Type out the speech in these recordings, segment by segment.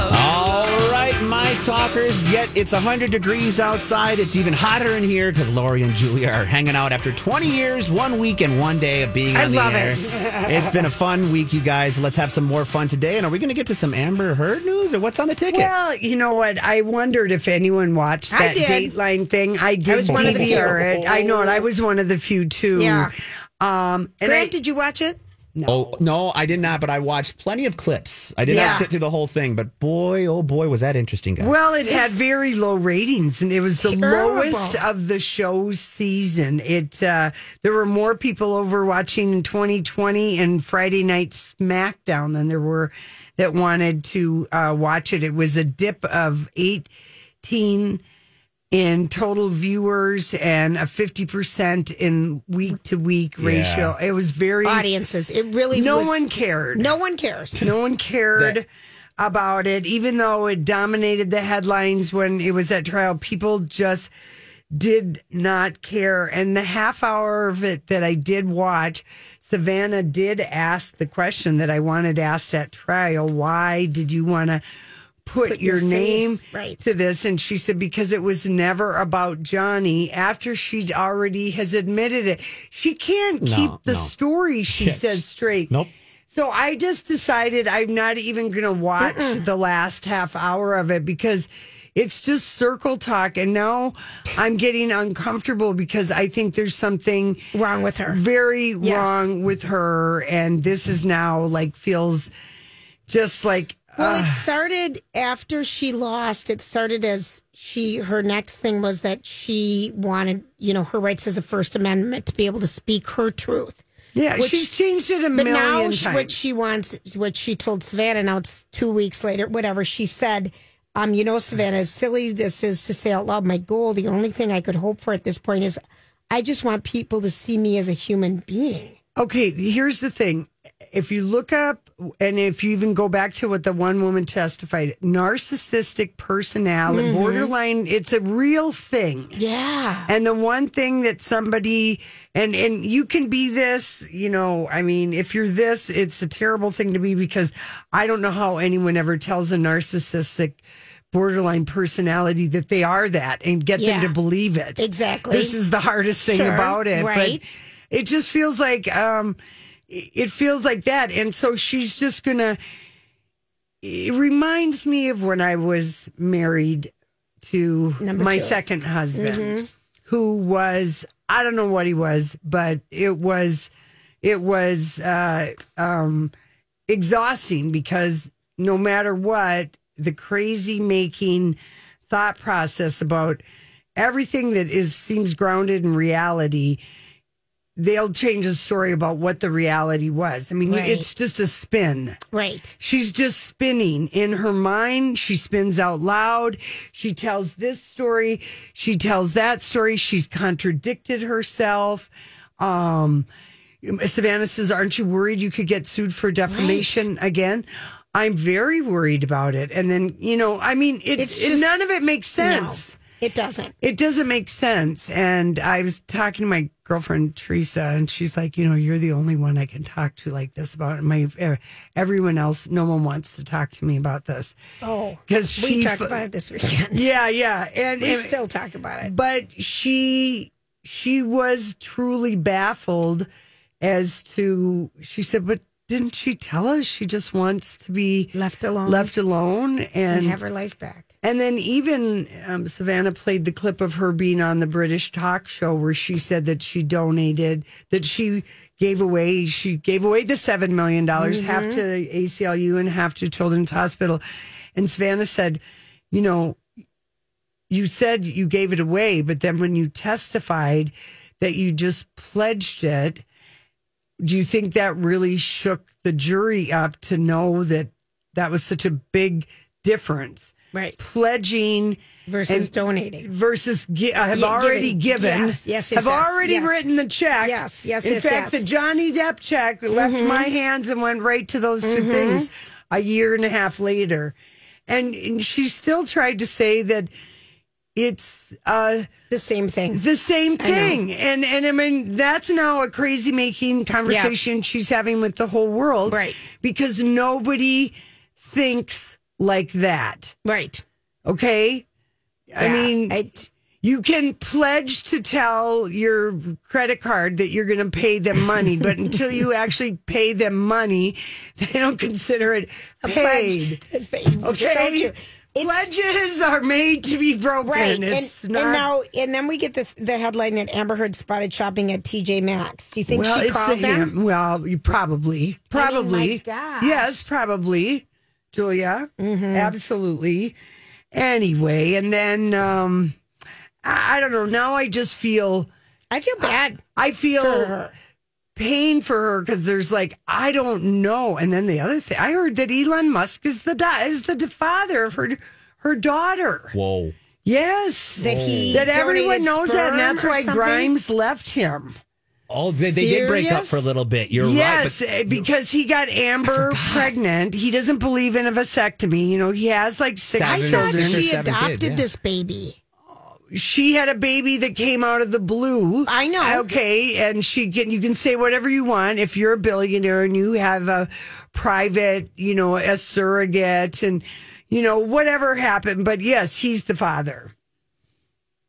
All right, my talkers. Yet it's 100 degrees outside. It's even hotter in here because Lori and Julia are hanging out after 20 years, one week, and one day of being I on the love air. it. it's been a fun week, you guys. Let's have some more fun today. And are we going to get to some Amber Heard news or what's on the ticket? Well, you know what? I wondered if anyone watched I that did. Dateline thing. I did was one of the few. DVR it. I know it. I was one of the few too. Yeah. Um, and Grant, I, did you watch it? Oh, no, I did not, but I watched plenty of clips. I did Yeah. not sit through the whole thing, but boy, oh boy, was that interesting, guys. well, it had very low ratings, and it was the Terrible. lowest of the show's season. It uh, there were more people over watching in 20/20 and Friday Night SmackDown than there were that wanted to uh, watch it. It was a dip of 18 in total viewers and a 50% in week to week ratio. It was very Audiences. It really no was. one cared. No one cares. No one cared about it, even though it dominated the headlines when it was at trial. People just did not care. And the half hour of it that I did watch, Savannah did ask the question that I wanted asked at trial Why did you want to put, Put your, your name right. to this? And she said, Because it was never about Johnny after she already has admitted it. She can't No, keep the no. story, she Yeah. said straight. Nope. So I just decided I'm not even going to watch the last half hour of it because it's just circle talk. And now I'm getting uncomfortable because I think there's something Wrong with her. very Yes. wrong with her. And this is now like feels just like. Well, it started after she lost. It started as she, her next thing was that she wanted, you know, her rights as a First Amendment to be able to speak her truth. yeah, which- she's changed it a But now, million she- times. what she wants, what she told Savannah, now it's two weeks later, whatever, she said, um, you know, Savannah, as silly this is to say out loud, my goal, the only thing I could hope for at this point is I just want people to see me as a human being. Okay, here's the thing. If you look up, and if you even go back to what the one woman testified, narcissistic personality, borderline, it's a real thing. Yeah. And the one thing that somebody, and and you can be this, you know, I mean, if you're this, it's a terrible thing to be because I don't know how anyone ever tells a narcissistic borderline personality that they are that and get Yeah. them to believe it. Exactly. This is the hardest thing Sure, about it. right. But it just feels like um it feels like that. And so she's just gonna it reminds me of when I was married to Number my two. second husband, who was I don't know what he was, but it was it was uh, um, exhausting because no matter what, the crazy making thought process about everything that is seems grounded in reality they'll change the story about what the reality was i mean Right. it's just a spin Right. She's just spinning in her mind. She spins out loud. She tells this story. She tells that story. She's contradicted herself. Um, Savannah says, Aren't you worried you could get sued for defamation again? I'm very worried about it. And then, you know, I mean, it- just- none of it makes sense. No, it doesn't. It doesn't make sense. And I was talking to my girlfriend Teresa, and she's like, you know, you're the only one I can talk to like this about. it. My eh, everyone else, no one wants to talk to me about this. Oh, because we talked about it this weekend. Yeah, yeah, and We it- still talk about it. but she she was truly baffled as to she said, but didn't she tell us she just wants to be Left alone. left alone and and have her life back. And then even um, Savannah played the clip of her being on the British talk show where she said that she donated, that she gave away, she gave away the $7 million, dollars half to the ACLU and half to Children's Hospital. And Savannah said, you know, you said you gave it away, but then when you testified that you just pledged it, do you think that really shook the jury up to know that that was such a big difference? Right. Pledging Versus and- donating. versus gi- uh, have Yeah, already giving. given, Yes, yes, yes, have yes, already yes. written the check. Yes, yes, In fact. Mm-hmm. the Johnny Depp check left my hands and went right to those 2 things a year and a half later, and, and she still tried to say that it's uh, The same thing. the same thing, and and I mean that's now a crazy making conversation she's having with the whole world, Right. Because nobody thinks like that. Right. Okay. I mean, I, you can pledge to tell your credit card that you're going to pay them money, but until you actually pay them money, they don't consider it a paid. pledge. paid. Okay. So. Pledges are made to be broken. Right, It's and, not. and now and then we get the the headline that Amber Heard spotted shopping at TJ Maxx. Do you think well, she called the them? Well, you probably, probably. gosh. Yes, probably, Julia. Mm-hmm. Absolutely. Anyway, and then um, I, I don't know. Now I just feel. I feel bad. I feel For her. pain for her because there's like I don't know. And then the other thing I heard that Elon Musk is the da- is the father of her her daughter. Whoa. Yes, That he that everyone knows that, and that's why something? Grimes left him. Oh, they, they did break up for a little bit. You're yes, right. eh, because he got Amber pregnant. He doesn't believe in a vasectomy. You know, he has like six Seven I thought six children. she seven adopted kids, yeah. this baby. She had a baby that came out of the blue. I know. Okay, and she can you can say whatever you want if you're a billionaire and you have a private, you know, a surrogate and you know whatever happened. But yes, he's the father.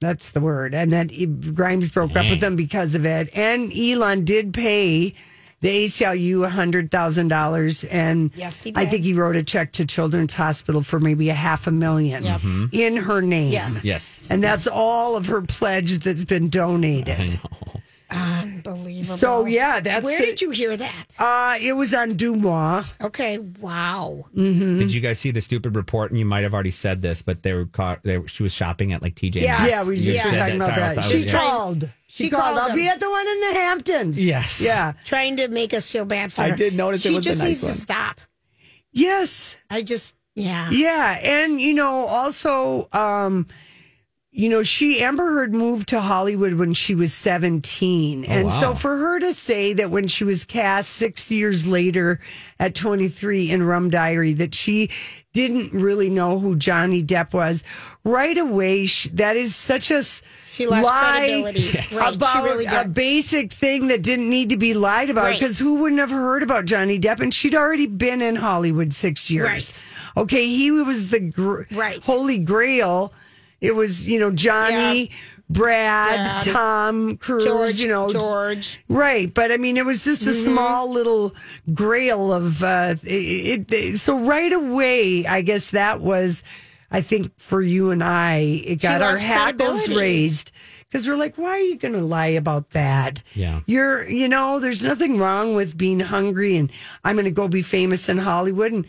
That's the word. And that Grimes broke up with mm. them because of it. And Elon did pay the ACLU hundred thousand dollars, and Yes, he I think he wrote a check to Children's Hospital for maybe a half a 1000000 in her name. Yes. Yes. And that's all of her pledge that's been donated. Unbelievable. So yeah, that's Where it. did you hear that? Uh, it was on DeuxMoi. Okay. Wow. Did you guys see the stupid report? And you might have already said this, but they were caught. They, she was shopping at like TJ. Yeah. Maxx. Yeah, we just said were talking about Sorry, that. She was- She's trying- called. She, she called. called I'll be at the one in the Hamptons. Yes. Yeah. Trying to make us feel bad for her. I her. did notice it she was a just nice needs one. to stop. Yes. I just yeah. Yeah, and you know, also, um, you know, she Amber Heard moved to Hollywood when she was seventeen, oh, and wow. so for her to say that when she was cast six years later at twenty three in Rum Diary that she didn't really know who Johnny Depp was right away, she, that is such a. She lost lie credibility. Right, she about really a basic thing that didn't need to be lied about Right. because who wouldn't have heard about Johnny Depp? And she'd already been in Hollywood six years. Right. Okay, he was the gr- Right. holy grail. It was, you know, Johnny, Brad, Brad, Tom Cruise, George, you know, George. Right, but I mean, it was just a Mm-hmm. small little grail of uh, it, it. So right away, I guess that was, I think, for you and I, it got our lost hackles raised because we're like, why are you going to lie about that? Yeah. you're, you know, there's nothing wrong with being hungry and I'm going to go be famous in Hollywood and.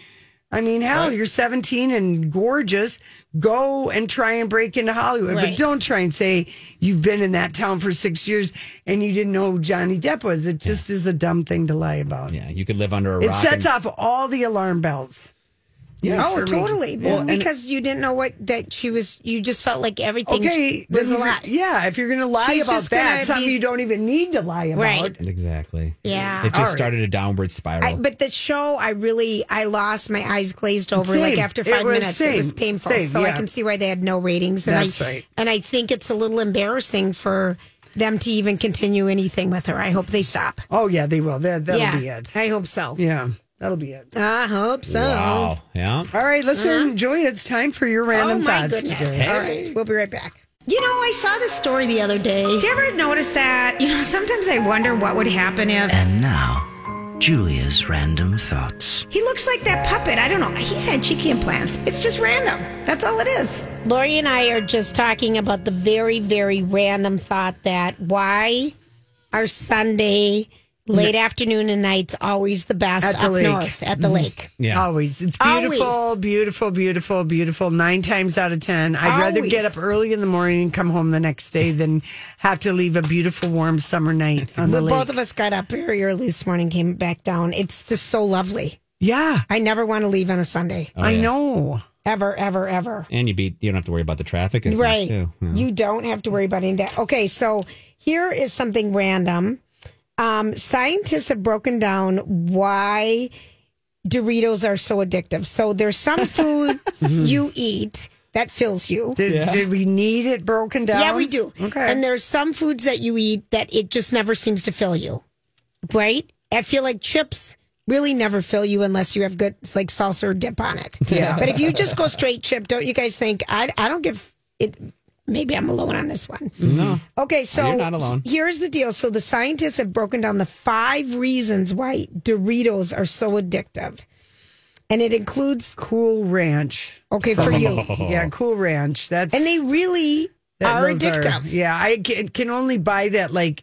I mean, hell, you're 17 and gorgeous. Go and try and break into Hollywood, but don't try and say you've been in that town for six years and you didn't know who Johnny Depp was. It just is a dumb thing to lie about. Yeah, you could live under a It rock. It sets and- off all the alarm bells. Yes. Oh, for me. totally. Well, because you didn't know what that she was. You just felt like everything Okay, was a then- lie. Yeah, if you're going to lie She's about just gonna that, something be- you don't even need to lie about. Right. Exactly. Yeah. It just All right. started a downward spiral. I, but the show, I really, I lost my eyes glazed over. Same. Like after five was minutes, it was painful. Same, so I can see why they had no ratings. And That's I, right. And I think it's a little embarrassing for them to even continue anything with her. I hope they stop. Oh, yeah, they will. That, that'll yeah, be it. I hope so. Yeah, that'll be it. I hope so. wow. Yeah. All right, listen, Julia, it's time for your Uh-huh. Oh random my thoughts goodness! today. All right, we'll be right back. You know, I saw this story the other day. Did you ever notice that? You know, sometimes I wonder what would happen if. And now, Julia's random thoughts. He looks like that puppet. I don't know. He's had cheeky implants. It's just random. That's all it is. Lori and I are just talking about the very, very random thought that why are Sunday late afternoon and nights always the best At the up lake. north at the mm-hmm. lake? Yeah. Always. It's beautiful, Always. beautiful, beautiful, beautiful. Nine times out of 10. I'd rather get up early in the morning and come home the next day than have to leave a beautiful, warm summer night on the Well, lake. both of us got up very early this morning, came back down. It's just so lovely. yeah, I never want to leave on a Sunday. Oh, I yeah. know. Ever, ever, ever. And you beat. You don't have to worry about the traffic. Right. too. Yeah. You don't have to worry about any of that. Okay, so here is something random. Um, scientists have broken down why Doritos are so addictive. So there's some food you eat that fills you. Did, did we need it broken down? Yeah, we do. Okay. And there's some foods that you eat that it just never seems to fill you. Right? I feel like chips really never fill you unless you have good like salsa or dip on it. Yeah. But if you just go straight chip, don't you guys think I I don't give it maybe I'm alone on this one. No. Okay, so You're not alone. here's the deal. So the scientists have broken down the five reasons why Doritos are so addictive. And it includes Cool Ranch. okay for you. Yeah, Cool Ranch. That's And they really that- are those addictive. yeah, I can, can only buy that like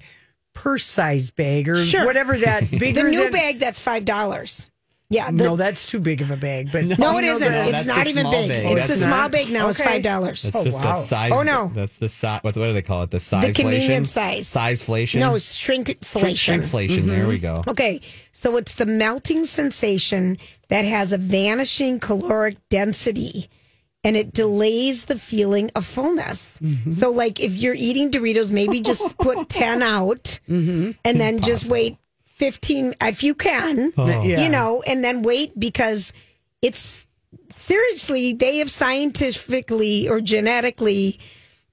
purse size bag or Sure. whatever that bigger The new than, bag that's five dollars. Yeah, the, no, that's too big of a bag. But No, it you know isn't. the- it's not even big. bag. It's That's the small not- bag now. It's five dollars. That's Oh, just wow. that size. Oh, no. That's the size. What, what do they call it? The size. The convenience size. Sizeflation. No, it's shrinkflation. shrinkflation. There mm-hmm. we go. Okay, so it's the melting sensation that has a vanishing caloric density and it delays the feeling of fullness. Mm-hmm. So, like if you're eating Doritos, maybe just put 10 out mm-hmm. and then just wait 15 if you can, oh. Yeah. you know, and then wait because it's seriously, they have scientifically or genetically,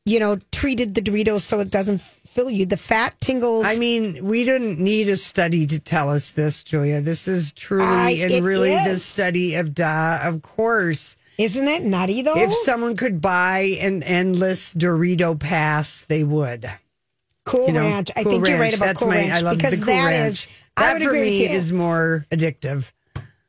you know, treated the Doritos so it doesn't fill you. The fat tingles. I mean, we didn't need a study to tell us this, Julia. This is truly I- and it really the study of da. Of course, Isn't it nutty though? if someone could buy an endless Dorito pass, they would. Cool You know, Ranch. I Cool think you're right about that's Cool my, Ranch I love because the cool that ranch. is. I would for agree me with you. is more addictive.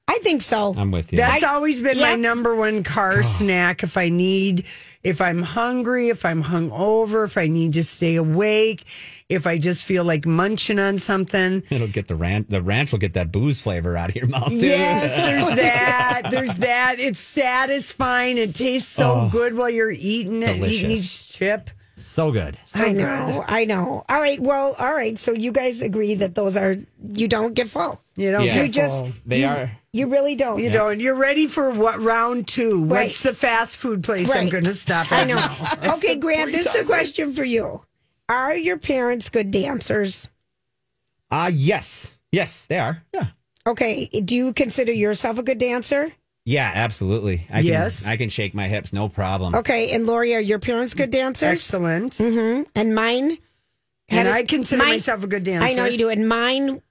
I think so. I'm with you. That's I- always been my yeah. number one car snack. If I need, if I'm hungry, if I'm hungover, if I need to stay awake, if I just feel like munching on something. It'll get the ranch. The ranch will get that booze flavor out of your mouth. Too. Yes, there's that. There's that. It's satisfying. It tastes so oh. good while you're eating it, eating Delicious. each chip. So good. I know. I know. All right. Well, all right. So you guys agree that those are you don't get full. You don't Yeah. get You just full. They are. you really don't. You don't. You're ready for what round two? Right. What's the fast food place I'm going to stop I know. now? okay, Grant. This is a question for you. Are your parents good dancers? Ah, yes, yes, they are. Yeah, Okay. Do you consider yourself a good dancer? Yeah, absolutely. I Yes. can, I can shake my hips, no problem. Okay. And Lori, are your parents good dancers? Excellent. And mine. And had a- I consider mine- myself a good dancer. I know you do. And mine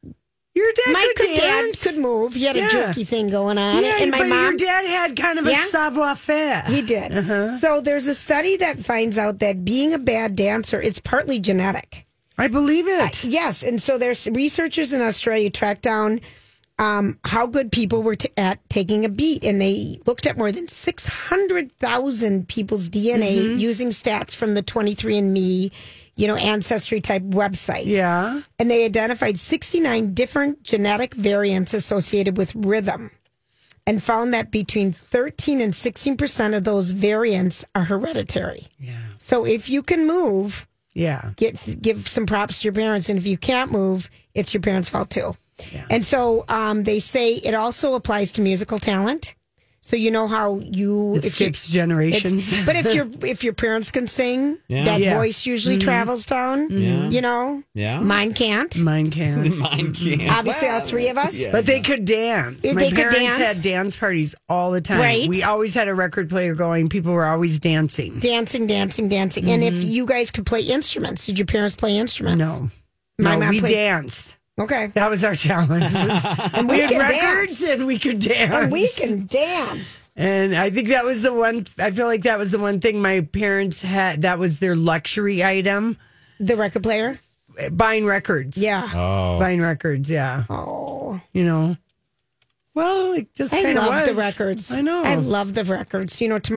Your dad My could good dad could move. He had Yeah. a jerky thing going on. Yeah, and my but your dad had kind of a savoir faire. he did. Uh-huh. So there's a study that finds out that being a bad dancer it's partly genetic. I believe it. Yes, and so there's researchers in Australia tracked down um, how good people were t- at taking a beat, and they looked at more than 600,000 people's DNA Mm-hmm. using stats from the 23andMe, you know, ancestry type website. Yeah. and they identified 69 different genetic variants associated with rhythm and found that between 13 and 16% of those variants are hereditary. Yeah. So if you can move, Yeah. get give some props to your parents and if you can't move, it's your parents' fault too. And so um, they say it also applies to musical talent. So you know how you It if you- skips generations. it's- but if your if your parents can sing, Yeah. that Yeah. voice usually travels down. Yeah. You know, Yeah. mine can't. Mine can't. Mine can't. Obviously, all three of us. But they could dance. They My could parents dance. had dance parties all the time. Right. We always had a record player going. People were always dancing. Dancing, dancing, dancing. And if you guys could play instruments, did your parents play instruments? No. My no, mom we played- danced. Okay. That was our challenge. And we we had can records dance. and we could dance. And we can dance. And I think that was the one. I feel like that was the one thing my parents had. That was their luxury item. The record player? Buying records. Yeah. Oh, Buying records. Yeah. Oh. You know. Well, it just I kind love was. the records. I know. I love the records. You know, to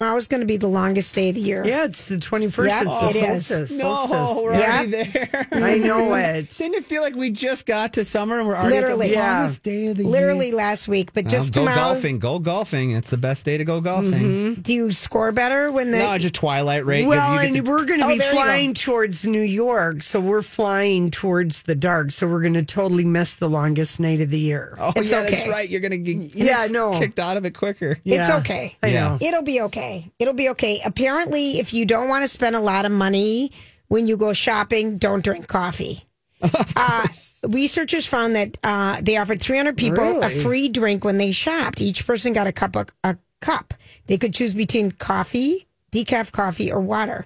Tomorrow's going to be the longest day of the year. Yeah, it's the 21st. Yes, it's the it is. solstice. No, solstice. we're Yeah. already there. I know it. Didn't it feel like we just got to summer and we're already Literally. at the Yeah. longest day of the Literally year? Literally last week, but Well, just go tomorrow. golfing. Go golfing. It's the best day to go golfing. Mm-hmm. Do you score better when the? No, it's just twilight rate. 'cause Well, you and to- we're going to Oh, be there you go. flying towards New York, so we're flying towards the dark. So we're going to totally miss the longest night of the year. oh It's yeah, that's right. You're gonna get Yeah, no. kicked out of it quicker. It's okay. I Yeah. know. It'll be okay. It'll be okay. Apparently, if you don't want to spend a lot of money when you go shopping, don't drink coffee. Uh, researchers found that uh, they offered 300 people a free drink when they shopped. Each person got a cup of, a cup. They could choose between coffee, decaf coffee, or water.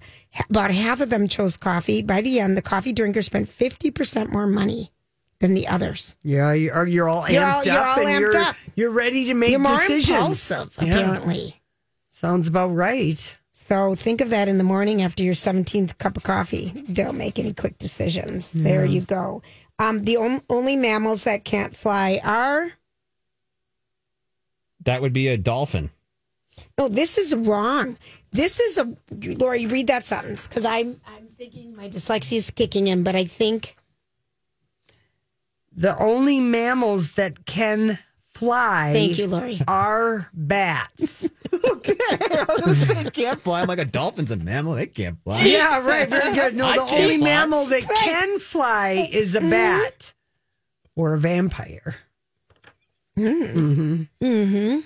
About half of them chose coffee. By the end, the coffee drinkers spent 50% more money than the others. Yeah, you're, you're all amped You're all- up you're all amped you're, up. you're ready to make You're more decisions. impulsive, Yeah. Apparently. Sounds about right. So think of that in the morning after your 17th cup of coffee. Don't make any quick decisions. There you go. Um, the on- only mammals that can't fly are. That would be a dolphin. No, this is wrong. This is a. Lori, read that sentence because I'm, I'm thinking my dyslexia is kicking in, but I think. The only mammals that can fly Thank you, Lori. are bats. they can't fly. I'm like a dolphin's a mammal. They can't fly. yeah, right. Very good. No, I the only fly. mammal that can fly is a mm-hmm. bat or a vampire. Mm-hmm. mm hmm.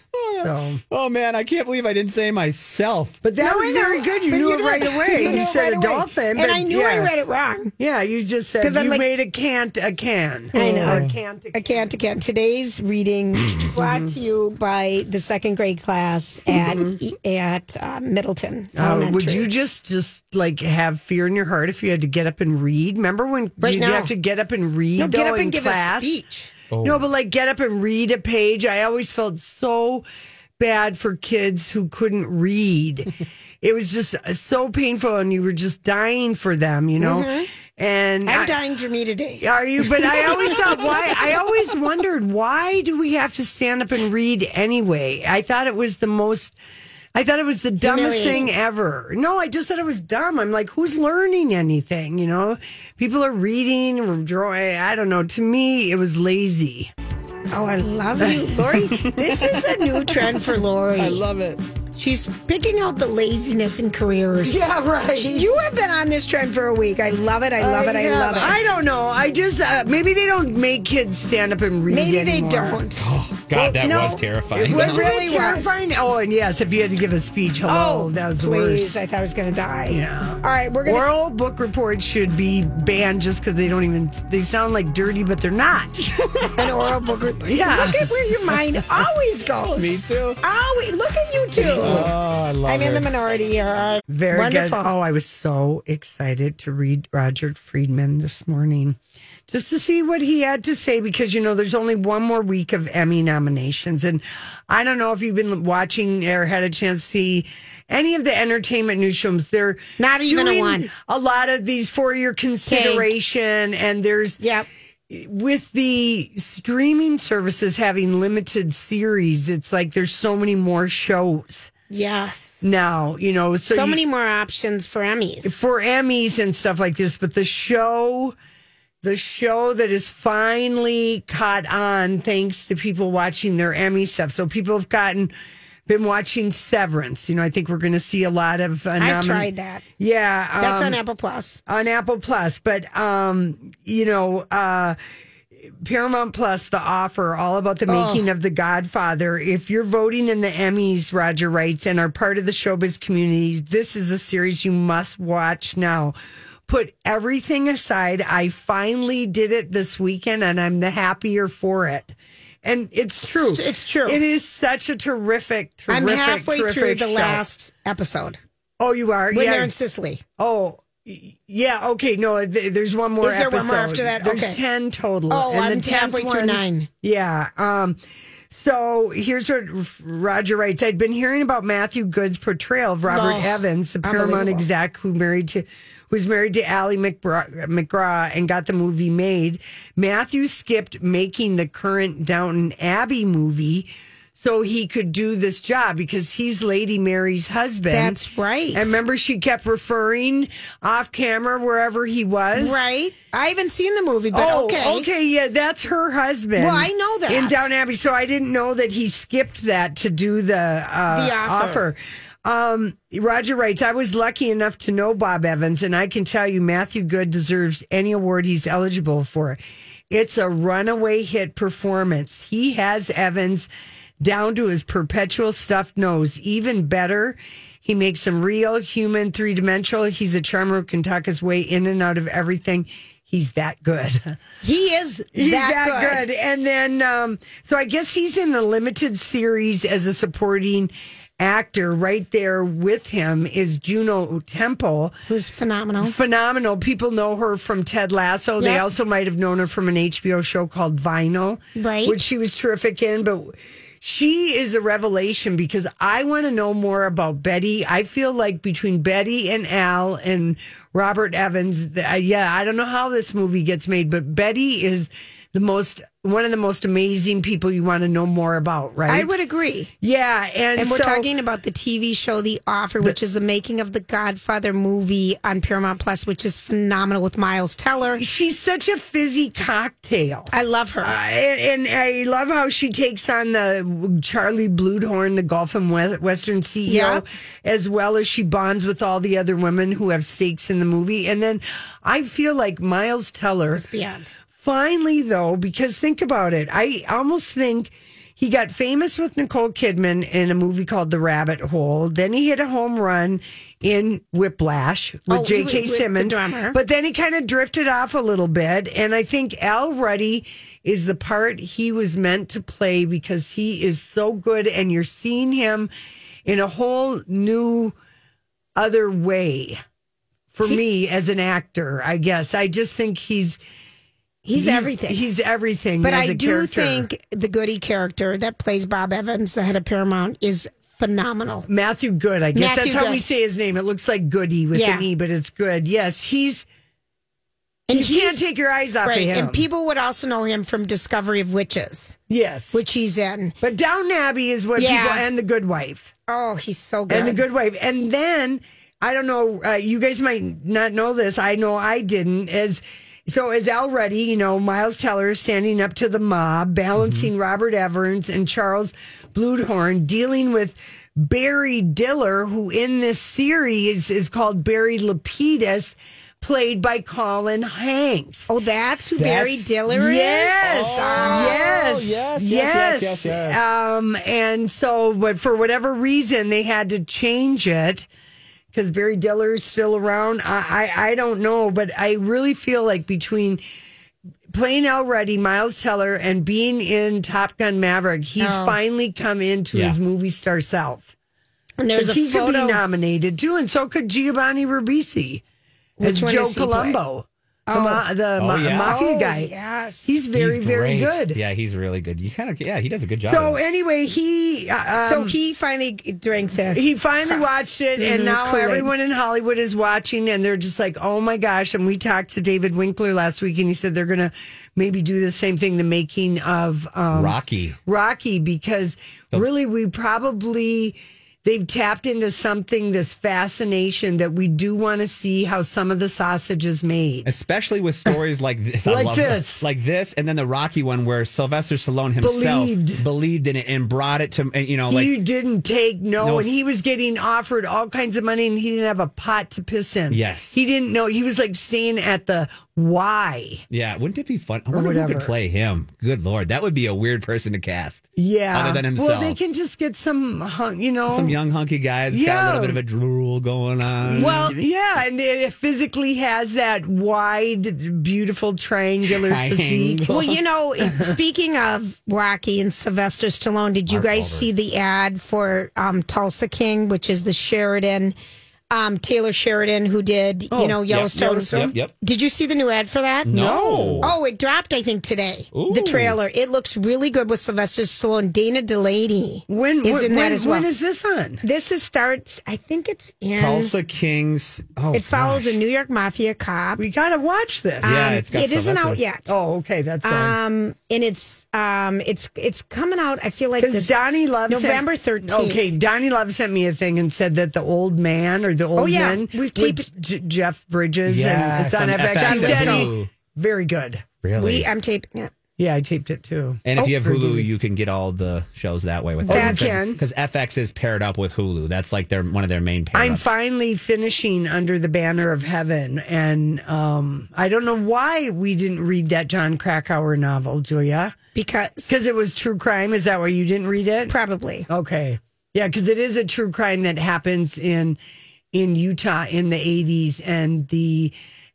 So, Oh man, I can't believe I didn't say myself. but that No, was very good. You But knew you it right away. You You, said right a away. dolphin, And but I knew I read it wrong. Yeah, you just said 'Cause I'm you like- made a can't a can. I know. Or a can't a I can't again. Today's reading brought to you by the second grade class at at uh, Middleton Uh, would you just just like have fear in your heart if you had to get up and read? Remember when Right you now. have to get up and read? no, get though, up in and give class? a speech? Oh. No, but like get up and read a page. I always felt so bad for kids who couldn't read. it was just uh, so painful, and you were just dying for them, you know. Mm-hmm. And I'm I- dying for me today. Are you? But I always thought why. I always wondered why do we have to stand up and read anyway? I thought it was the most. I thought it was the dumbest thing ever. No, I just thought it was dumb. I'm like, who's learning anything? You know, people are reading or drawing. I don't know. To me, it was lazy. Oh, I love you, Lori. this is a new trend for Lori. I love it. She's picking out the laziness in careers. Yeah, right. You have been on this trend for a week. I love it. I love it. I yeah, love it. I don't know. I just uh, maybe they don't make kids stand up and read. Maybe they anymore. don't. Oh, God, that no, was terrifying. it Was really it was. terrifying? Oh, and yes, if you had to give a speech, hello, Oh, that was the please. worst. I thought I was going to die. Yeah. All right, we're going to. Oral book reports should be banned just because they don't even they sound like dirty, but they're not. An oral book report. Yeah. Look at where your mind always goes. Me too. Always. Look at you two. Oh, I love I'm in her. the minority here. Very Wonderful. good. Oh, I was so excited to read Roger Friedman this morning. Just to see what he had to say, because you know there's only one more week of Emmy nominations, and I don't know if you've been watching or had a chance to see any of the entertainment news shows. They're Not even a doing one. A lot of these for your consideration, and there's Yep. with the streaming services having limited series, it's like there's so many more shows Yes. now, you know. So, So you- many more options for Emmys. for Emmys and stuff like this, but the show the show that is finally caught on thanks to people watching their Emmy stuff. So people have gotten been watching Severance. You know, I think we're going to see a lot of. Uh, I nomin- tried that. Yeah, That's um, on Apple Plus. on Apple Plus, but um, you know, uh, Paramount Plus, the offer all about the oh. making of The Godfather. If you're voting in the Emmys, Roger writes, and are part of the showbiz community, this is a series you must watch now. Put everything aside. I finally did it this weekend, and I'm the happier for it. And it's true. It's true. It is such a terrific, terrific. I'm halfway through the show. last episode Oh, you are. when yeah. they're in Sicily. Oh, yeah. Okay. No, th- there's one more. Is there one more after that? There's Okay. ten total. Oh, I'm the 10th halfway through nine. Yeah. Um. So here's what Roger writes. I'd been hearing about Matthew Goode's portrayal of Robert Oh, Evans, the Paramount exec who married to was married to Ali MacGraw, MacGraw and got the movie made. Matthew skipped making the current Downton Abbey movie so he could do this job because he's Lady Mary's husband. That's right. And remember, she kept referring off camera wherever he was. Right? I haven't seen the movie, but oh, okay. okay, yeah, that's her husband. Well, I know that. in Down Abbey, so I didn't know that he skipped that to do the uh, The offer. Um, Roger writes, I was lucky enough to know Bob Evans, and I can tell you Matthew Goode deserves any award he's eligible for. It's a runaway hit performance. He has Evans down to his perpetual stuffed nose. Even better, he makes him real, human, three dimensional. He's a charmer who can talk his way in and out of everything. He's that good. He is He's that, that, good. good. And then, um, so I guess he's in the limited series as a supporting actor. Right there with him is Juno Temple. Who's phenomenal. Phenomenal. People know her from Ted Lasso. They also might have known her from an HBO show called Vinyl, Right. Which she was terrific in. But she is a revelation because I want to know more about Betty. I feel like between Betty and Al and Robert Evans, yeah, I don't know how this movie gets made, but Betty is the most one of the most amazing people you want to know more about, right? I would agree. Yeah, and, And we're so- talking about the TV show The Offer, which is the making of the Godfather movie on Paramount Plus, which is phenomenal with Miles Teller. She's such a fizzy cocktail. I love her. Uh, and, and I love how she takes on the Charlie Bluhdorn, the Gulf and Western CEO, Yeah. as well as she bonds with all the other women who have stakes in the movie. And then I feel like Miles Teller, It's beyond. Finally, though, because think about it, I almost think. He got famous with Nicole Kidman in a movie called The Rabbit Hole. Then he hit a home run in Whiplash with Oh, J.K. the Simmons. drummer. But then he kind of drifted off a little bit. And I think Al Ruddy is the part he was meant to play because he is so good. And you're seeing him in a whole new other way for me as an actor, I guess. I just think he's. He's, everything. He's everything. but I do character. think the Goody character that plays Bob Evans, the head of Paramount, is phenomenal. Matthew Goode. I guess Matthew that's how we say his name. It looks like Goody with Yeah. an E, but it's good. Yes, he's. And you can't take your eyes off right. of him. And people would also know him from Discovery of Witches, yes, which he's in. but Down Abbey is what Yeah. people and the Good Wife. Oh, he's so good. and the good wife and then i don't know uh, you guys might not know this i know i didn't as so as al ruddy you know miles teller is standing up to the mob balancing robert evans and charles bluhdorn dealing with barry diller who in this series is called barry lapidus played by colin hanks oh, that's who Barry That's- Diller is? Yes, Oh. yes, yes, yes, yes, yes, yes. Um, and so, but for whatever reason, they had to change it because Barry Diller is still around. I, I, I don't know, but I really feel like between playing Al Ruddy Miles Teller and being in Top Gun Maverick, he's Oh. finally come into Yeah. his movie star self. And there's a he could be nominated too, and so could Giovanni Ribisi as Which one Joe does play? Colombo. The, ma- the ma- yeah? mafia Oh, guy. yes. He's very, He's very good. Yeah, he's really good. You kind of, yeah, he does a good job. So anyway, he uh, so um, he finally drank the. he finally watched it, and Mhm, now Kool-Aid. everyone in Hollywood is watching, and they're just like, "Oh my gosh!" And we talked to David Winkler last week, and he said they're gonna maybe do the same thing, the making of um, Rocky. Rocky, because really we probably they've tapped into something, this fascination that we do want to see how some of the sausage is made. Especially with stories like this, I Like love this. like this, and then the Rocky one where Sylvester Stallone himself Believed. believed in it and brought it to, uh, you know, like he didn't take no, No. and he was getting offered all kinds of money, and he didn't have a pot to piss in. Yes. he didn't know. He was like staying at the why. yeah, wouldn't it be fun? I wonder who whatever. could play him. Good lord, that would be a weird person to cast. Yeah, Other than himself. Well, they can just get some, hun- you know, Some young hunky guy that's got a little bit of a drool going on. Well, yeah, and it physically has that wide, beautiful triangular physique. Well, you know, speaking of Rocky and Sylvester Stallone, did you Mark guys Wahlberg. see the ad for um, Tulsa King, which is the Sheridan, um, Taylor Sheridan, who did, Oh, you know, Yep, Yellowstone? Yep, yep. Did you see the new ad for that? No. Oh, it dropped, I think, today. Ooh. The trailer. It looks really good with Sylvester Stallone. Dana Delany When is when, in that as well. when is this on? this is starts, I think it's in. Tulsa Kings. Oh, it follows gosh. a New York mafia cop. We gotta watch this. Yeah, Um, it's got it isn't out yet. Oh, okay, that's fine. Um, and it's um, it's it's coming out. I feel like Because this Donnie Love November thirteenth. Okay, Donnie Love sent me a thing and said that the old man or the old Oh, yeah. men We've taped- J- Jeff Bridges and it's on, on FX. FX. He said he- very good. Really? We I'm taping it. Yeah, I taped it too. and if Oh, you have Hulu, you can get all the shows that way with Oh, you That's- can. because FX is paired up with Hulu. That's like their one of their main pair. I'm finally finishing Under the Banner of Heaven, and um, I don't know why we didn't read that Jon Krakauer novel, Julia. because Because it was true crime. Is that why you didn't read it? probably Okay. Yeah, because it is a true crime that happens in in Utah in the eighties and the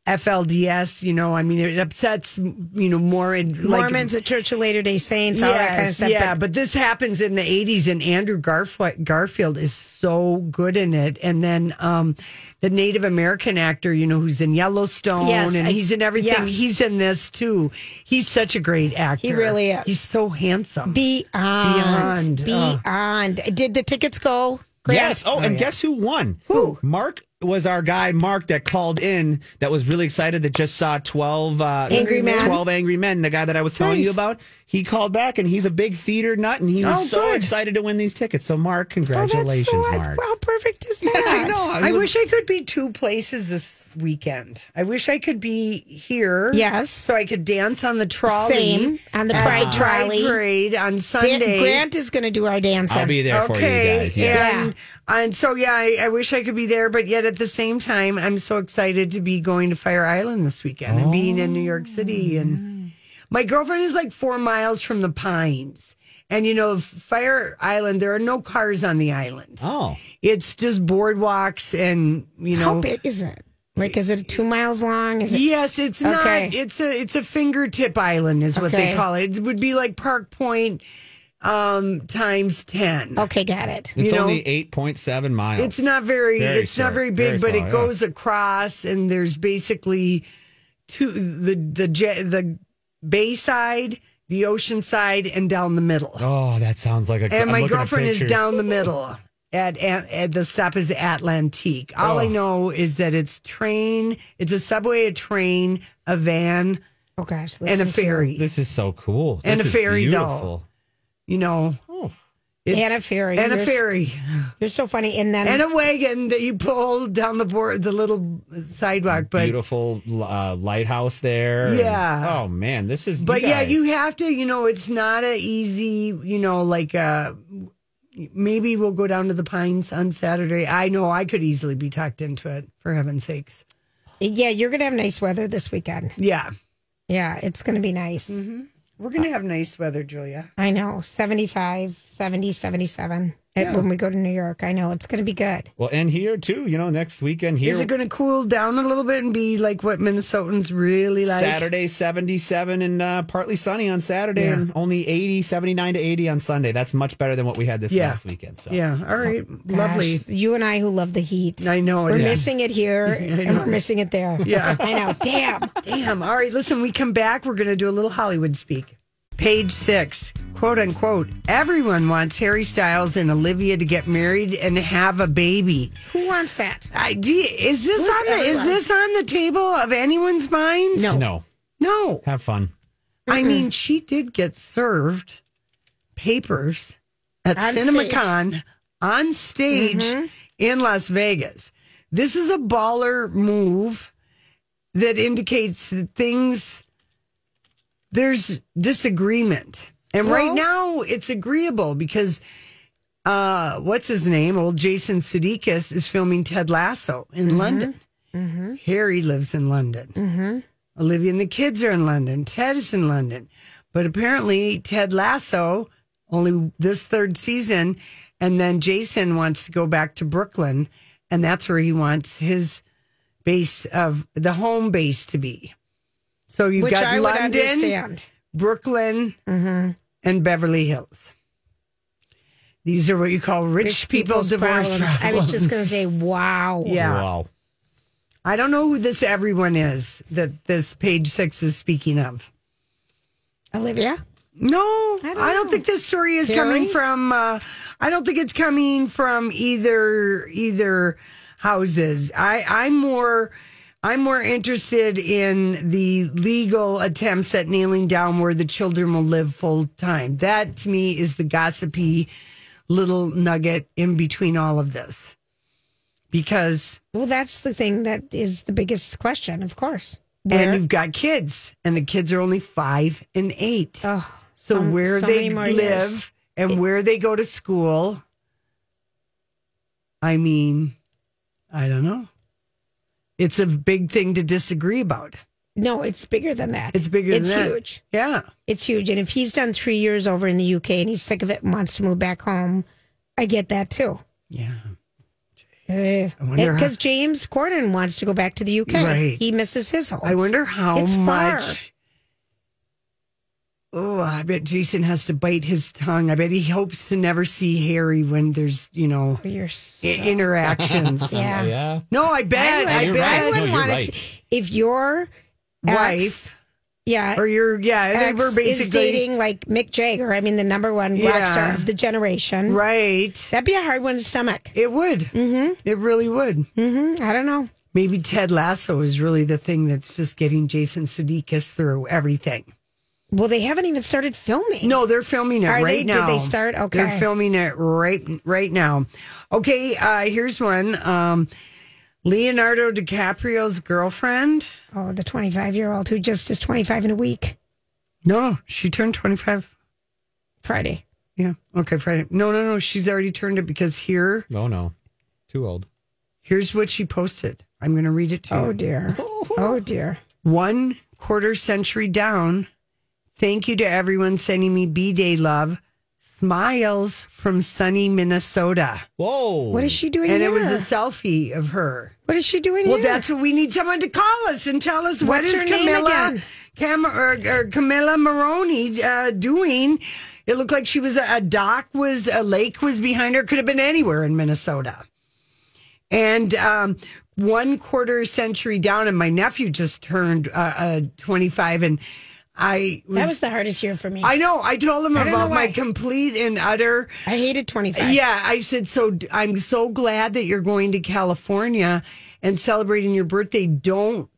FLDS, you know, I mean it upsets you know more in like Mormons, the Church of Latter Day Saints, all that kind of stuff. Yeah, but but, this happens in the 80s, and Andrew Garf- Garfield is so good in it. And then um, the Native American actor, you know, who's in Yellowstone Yes, and I- he's in everything. yes. He's in this too. He's such a great actor. He really is. He's so handsome. beyond, Beyond, oh. beyond. Did the tickets go? Grant? Yes. Oh, and guess who won? Who? Mark was our guy, Mark, that called in that was really excited that just saw 12 uh, Angry Men. 12 Angry Men, the guy that I was telling you about. He called back and he's a big theater nut and he was Oh, so good. excited to win these tickets. So, Mark, Oh, that's congratulations, so, Mark. How perfect is that? I know. I wish I could be two places this weekend. I wish I could be here. Yes. So I could dance on the trolley. Same, on the at Pride trolley. Parade on Sunday. Dan- Grant is going to do our dancing. I'll be there for you guys. Yeah. And, and so, yeah, I, I wish I could be there, but yet at the same time, I'm so excited to be going to Fire Island this weekend and being in New York City. And my girlfriend is like four miles from the Pines. And, you know, Fire Island, there are no cars on the island. Oh. It's just boardwalks and, you know. How big is it? Like, is it two miles long? Is it? Yes, it's Okay. not. It's a it's a fingertip island, is what they call it. It would be like Park Point um, times ten. Okay, got it. It's you know, only 8.7 miles. It's not very. Very it's not very big, very but small, it yeah. goes across, and there's basically two the the jet the Bayside, the ocean side, and down the middle. Oh, that sounds like a and I'm my girlfriend is down the middle. At, at, at the stop is Atlantique. All I Oh. know is that it's train, it's a subway, a train, a van, Oh gosh, and a ferry. This is so cool. And This a is ferry, though. Beautiful. you know, Oh. it's- And a ferry. and a You're s- ferry, You're so funny. And then and a wagon that you pull down the board, the little sidewalk. But Beautiful uh, lighthouse there. and- Yeah. oh, man. This is. But yeah, you have to, you know, it's not a easy, you know, like uh maybe we'll go down to the Pines on Saturday. I know I could easily be tucked into it, for heaven's sakes. yeah, you're going to have nice weather this weekend. Yeah. Yeah, it's going to be nice. We're gonna have nice weather, Julia. I know 75, 70, 77 at- when we go to New York. I know it's going to be good. Well, and here too, you know, next weekend here. Is it gonna cool down a little bit and be like what Minnesotans really like? Saturday 77 and uh, partly sunny on Saturday Yeah. and only 80, 79 to 80 on Sunday. That's much better than what we had this Yeah. last weekend. So Yeah. All right. Lovely. You and I who love the heat. I know We're is. missing it here and we're missing it there. Yeah. I know. Damn. Damn. All right. Listen, we come back. We're going to do a little Hollywood speak. Page six, quote unquote. Everyone wants Harry Styles and Olivia to get married and have a baby. Who wants that? I, is this Who's on the is this on the table of anyone's minds? No. no, No. have fun. I mean, she did get served papers at On CinemaCon on stage mm-hmm. in Las Vegas. This is a baller move that indicates that things there's disagreement. And right now it's agreeable because uh what's his name? Old Jason Sudeikis is filming Ted Lasso in mm-hmm. London. Mm-hmm. Harry lives in London. Mm-hmm. Olivia and the kids are in London. Ted is in London. But apparently Ted Lasso only this third season and then Jason wants to go back to Brooklyn and that's where he wants his base of the home base to be. So you've Which got I London, understand. Brooklyn, and Beverly Hills. These are what you call rich, people's, divorce problems. I was just going to say, wow. Yeah. Wow. I don't know who this everyone is that this page six is speaking of. Olivia? No, I don't don't, think this story is Harry? coming from. Uh, I don't think it's coming from either either houses. I I'm more I'm more interested in the legal attempts at nailing down where the children will live full time. That to me is the gossipy little nugget in between all of this, because Well, that's the thing that is the biggest question, of course. and you've got kids, and the kids are only five and eight. oh, So so- where so they live years. and where they go to school, I mean, I don't know. It's a big thing to disagree about. No, it's bigger than that. It's bigger It's than that. huge. Yeah. It's huge. And if he's done three years over in the UK and he's sick of it and wants to move back home, I get that too. Yeah. Eh. Because eh, how- James Corden wants to go back to the UK. Right. He misses his home. I wonder how It's far. much. Oh, I bet Jason has to bite his tongue. I bet he hopes to never see Harry when there's, you know, You're i- interactions. Yeah. Yeah. No, I bet. I, I, bet. I wouldn't No, want to see if your Wife. ex, yeah, Or you're, yeah, they ex were is basically. dating like Mick Jagger. I mean, the number one rock star of the generation. Right. That'd be a hard one to stomach. It would. Mm-hmm. It really would. hmm I don't know. Maybe Ted Lasso is really the thing that's just getting Jason Sudeikis through everything. Well, they haven't even started filming. No, they're filming it Are right they? Did they start? Okay. They're filming it right right now. Okay, uh, here's one. Um, Leonardo DiCaprio's girlfriend. Oh, the 25 year old who just is 25 in a week. No, she turned 25. Friday. Yeah. Okay, Friday. No, no, no. She's already turned it because here, Oh no. Too old. here's what she posted. I'm going to read it to you. Oh, dear. Oh, dear. One quarter century down. Thank you to everyone sending me B Day love. Smiles from sunny Minnesota. Whoa. What is she doing And here? it was a selfie of her. what is she doing Well, here? that's what we need someone to call us and tell us what What's is her name Camilla again? Cam, or, or Camila Morrone uh, doing. It looked like she was a dock was a lake was behind her. Could have been anywhere in Minnesota. And um, one quarter century down, and my nephew just turned uh, uh, twenty five, and I was, that was the hardest year for me. I know. I told him I about my complete and utter I hated 25. yeah, I said so. I'm so glad that you're going to California and celebrating your birthday. Don't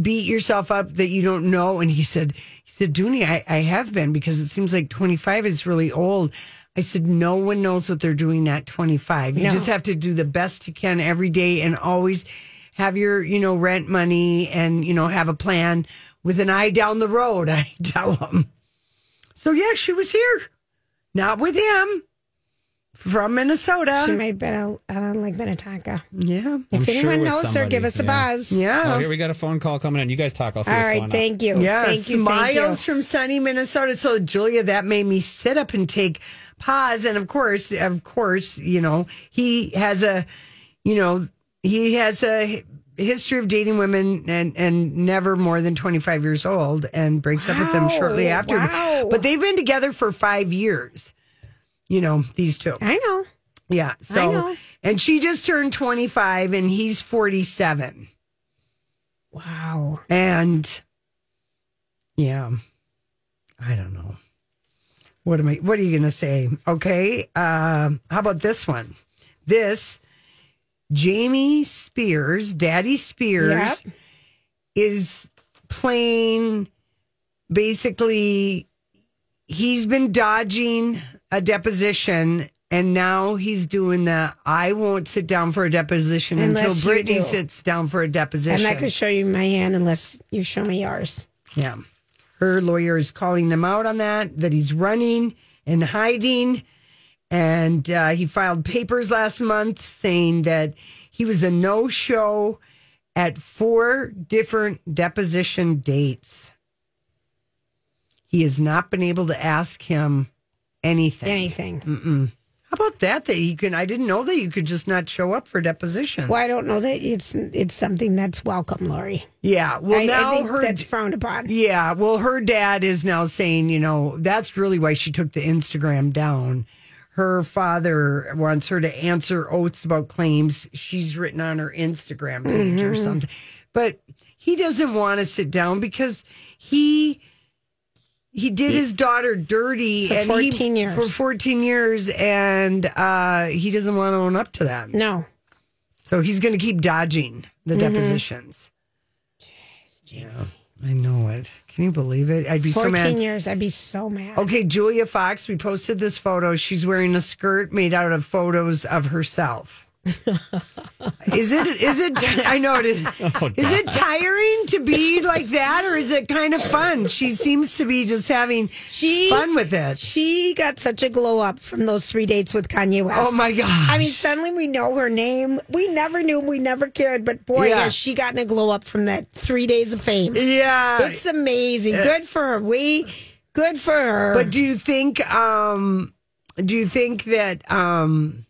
beat yourself up that you don't know. And he said, he said, Dooney, I, I have been because it seems like 25 is really old. I said, no one knows what they're doing at 25. You No. just have to do the best you can every day and always have your, you know, rent money and, you know, have a plan with an eye down the road. I tell them. So yeah, she was here, not with him, from Minnesota. She might have been a, uh, like Minnetonka. Yeah. If sure anyone with knows her, give us a yeah. buzz. Yeah. Oh, here we got a phone call coming in. You guys talk. I'll see All what's right. going Thank you. Yeah. Thank you. Thank you. Smiles from sunny Minnesota. So, Julia, that made me sit up and take pause. And of course, of course, you know, he has a, you know, he has a history of dating women and, and never more than 25 years old and breaks up with them shortly after. Wow. But they've been together for five years, you know, these two. I know. Yeah. So, know. and she just turned 25 and he's 47. Wow. And yeah, I don't know. What am I? What are you going to say? Okay. Uh, how about this one? This Jamie Spears, Daddy Spears, Yep. is playing. Basically, he's been dodging a deposition And now he's doing the I won't sit down for a deposition Unless until Britney do. sits down for a deposition. I'm not going to show you my hand unless you show me yours. Yeah. Her lawyer is calling them out on that, that he's running and hiding. And uh, he filed papers last month saying that he was a no show at four different deposition dates. He has not been able to ask him anything. Anything. Mm-mm. How about that? That you can, I didn't know that you could just not show up for depositions. Well, I don't know that it's it's something that's welcome, Lori. Yeah. Well, I, now I think her that's frowned upon. Yeah, well, her dad is now saying, you know, that's really why she took the Instagram down. Her father wants her to answer oaths about claims she's written on her Instagram page or Mhm. something. But he doesn't want to sit down because he he did his daughter dirty For and 14 he, years. for 14 years and uh he doesn't want to own up to that. No. So he's going to keep dodging the Mhm. depositions. Yeah, I know it. Can you believe it? I'd be so mad. Fourteen years, I'd be so mad. Okay, Julia Fox, we posted this photo. She's wearing a skirt made out of photos of herself. Is it is it I know it is is it tiring to be like that or is it kind of fun? She seems to be just having She- fun with it. She got such a glow up from those three dates with Kanye West. Oh, my gosh. I mean, suddenly we know her name. We never knew, we never cared, but boy, Yeah. has she gotten a glow up from that three days of fame. Yeah. It's amazing. Good for her. We good for her. But do you think um do you think that um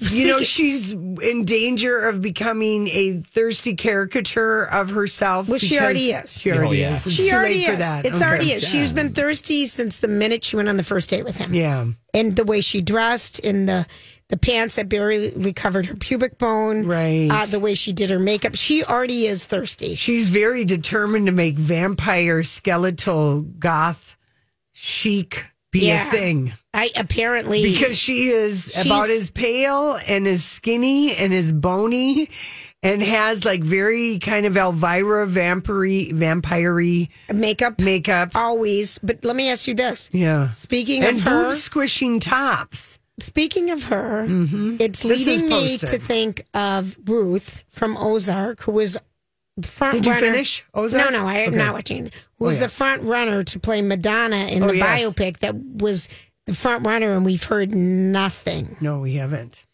you know she's in danger of becoming a thirsty caricature of herself? Well, she already is. She already Oh, yeah. is. It's she already is. that. It's Okay. already is. She's been thirsty since the minute she went on the first date with him. Yeah. And the way she dressed in the the pants that barely covered her pubic bone. Right. Uh, the way she did her makeup. She already is thirsty. She's very determined to make vampire skeletal goth chic be Yeah. a thing. I apparently Because she is about as pale and as skinny and as bony and has like very kind of Elvira vampire vampire makeup makeup. always. But let me ask you this. Yeah. Speaking and of her, boob squishing tops. Speaking of her, it's Mm-hmm. This leading me to think of Ruth from Ozark, who was the front Did you runner. finish Ozark? No, no, I am Okay. not watching. Who Oh, was yeah. the front runner to play Madonna in Oh, the yes. biopic that was the front runner, and we've heard nothing. No, we haven't.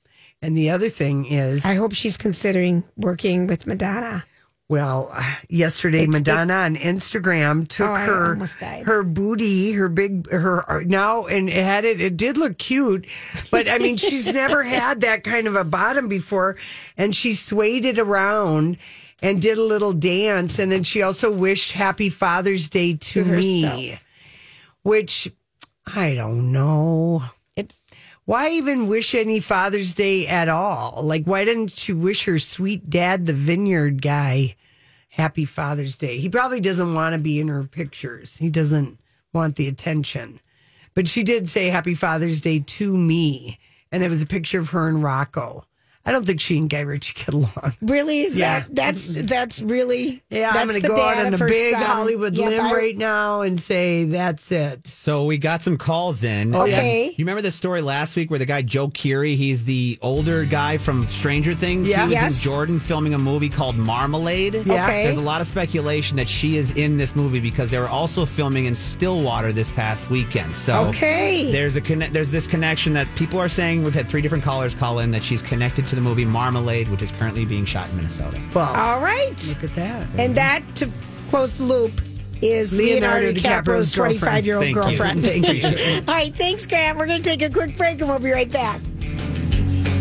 And the other thing is, I hope she's considering working with Madonna. well, yesterday Madonna on Instagram took Oh, her her booty, her big her now, and it had it. It did look cute, but I mean, she's never had that kind of a bottom before, and she swayed it around. And did a little dance, and then she also wished Happy Father's Day to, To me, herself. which I don't know. It's Why even wish any Father's Day at all? Like, why didn't you wish her sweet dad, the vineyard guy, happy Father's Day? He probably doesn't want to be in her pictures. He doesn't want the attention. But she did say happy Father's Day to me. And it was a picture of her and Rocco. I don't think she and Guy Ritchie get along. really is Yeah. that that's that's really Yeah, that's I'm going to the go out on a big son. Hollywood Yep, limb I- right now and say that's it. So we got some calls in. Yeah. Okay. You remember the story last week where the guy Joe Keery, he's the older guy from Stranger Things. Yeah. He was Yes. in Jordan filming a movie called Marmalade. Yeah. Okay. There's a lot of speculation that she is in this movie because they were also filming in Stillwater this past weekend. So Okay. there's a conne- there's this connection that people are saying. We've had three different callers call in that she's connected to the movie Marmalade, which is currently being shot in Minnesota. Well, All right. look at that. And that, to close the loop, is Leonardo, Leonardo DiCaprio's DiCaprio's 25 year old Thank you. girlfriend. Thank you. All right. Thanks, Grant. We're going to take a quick break and we'll be right back.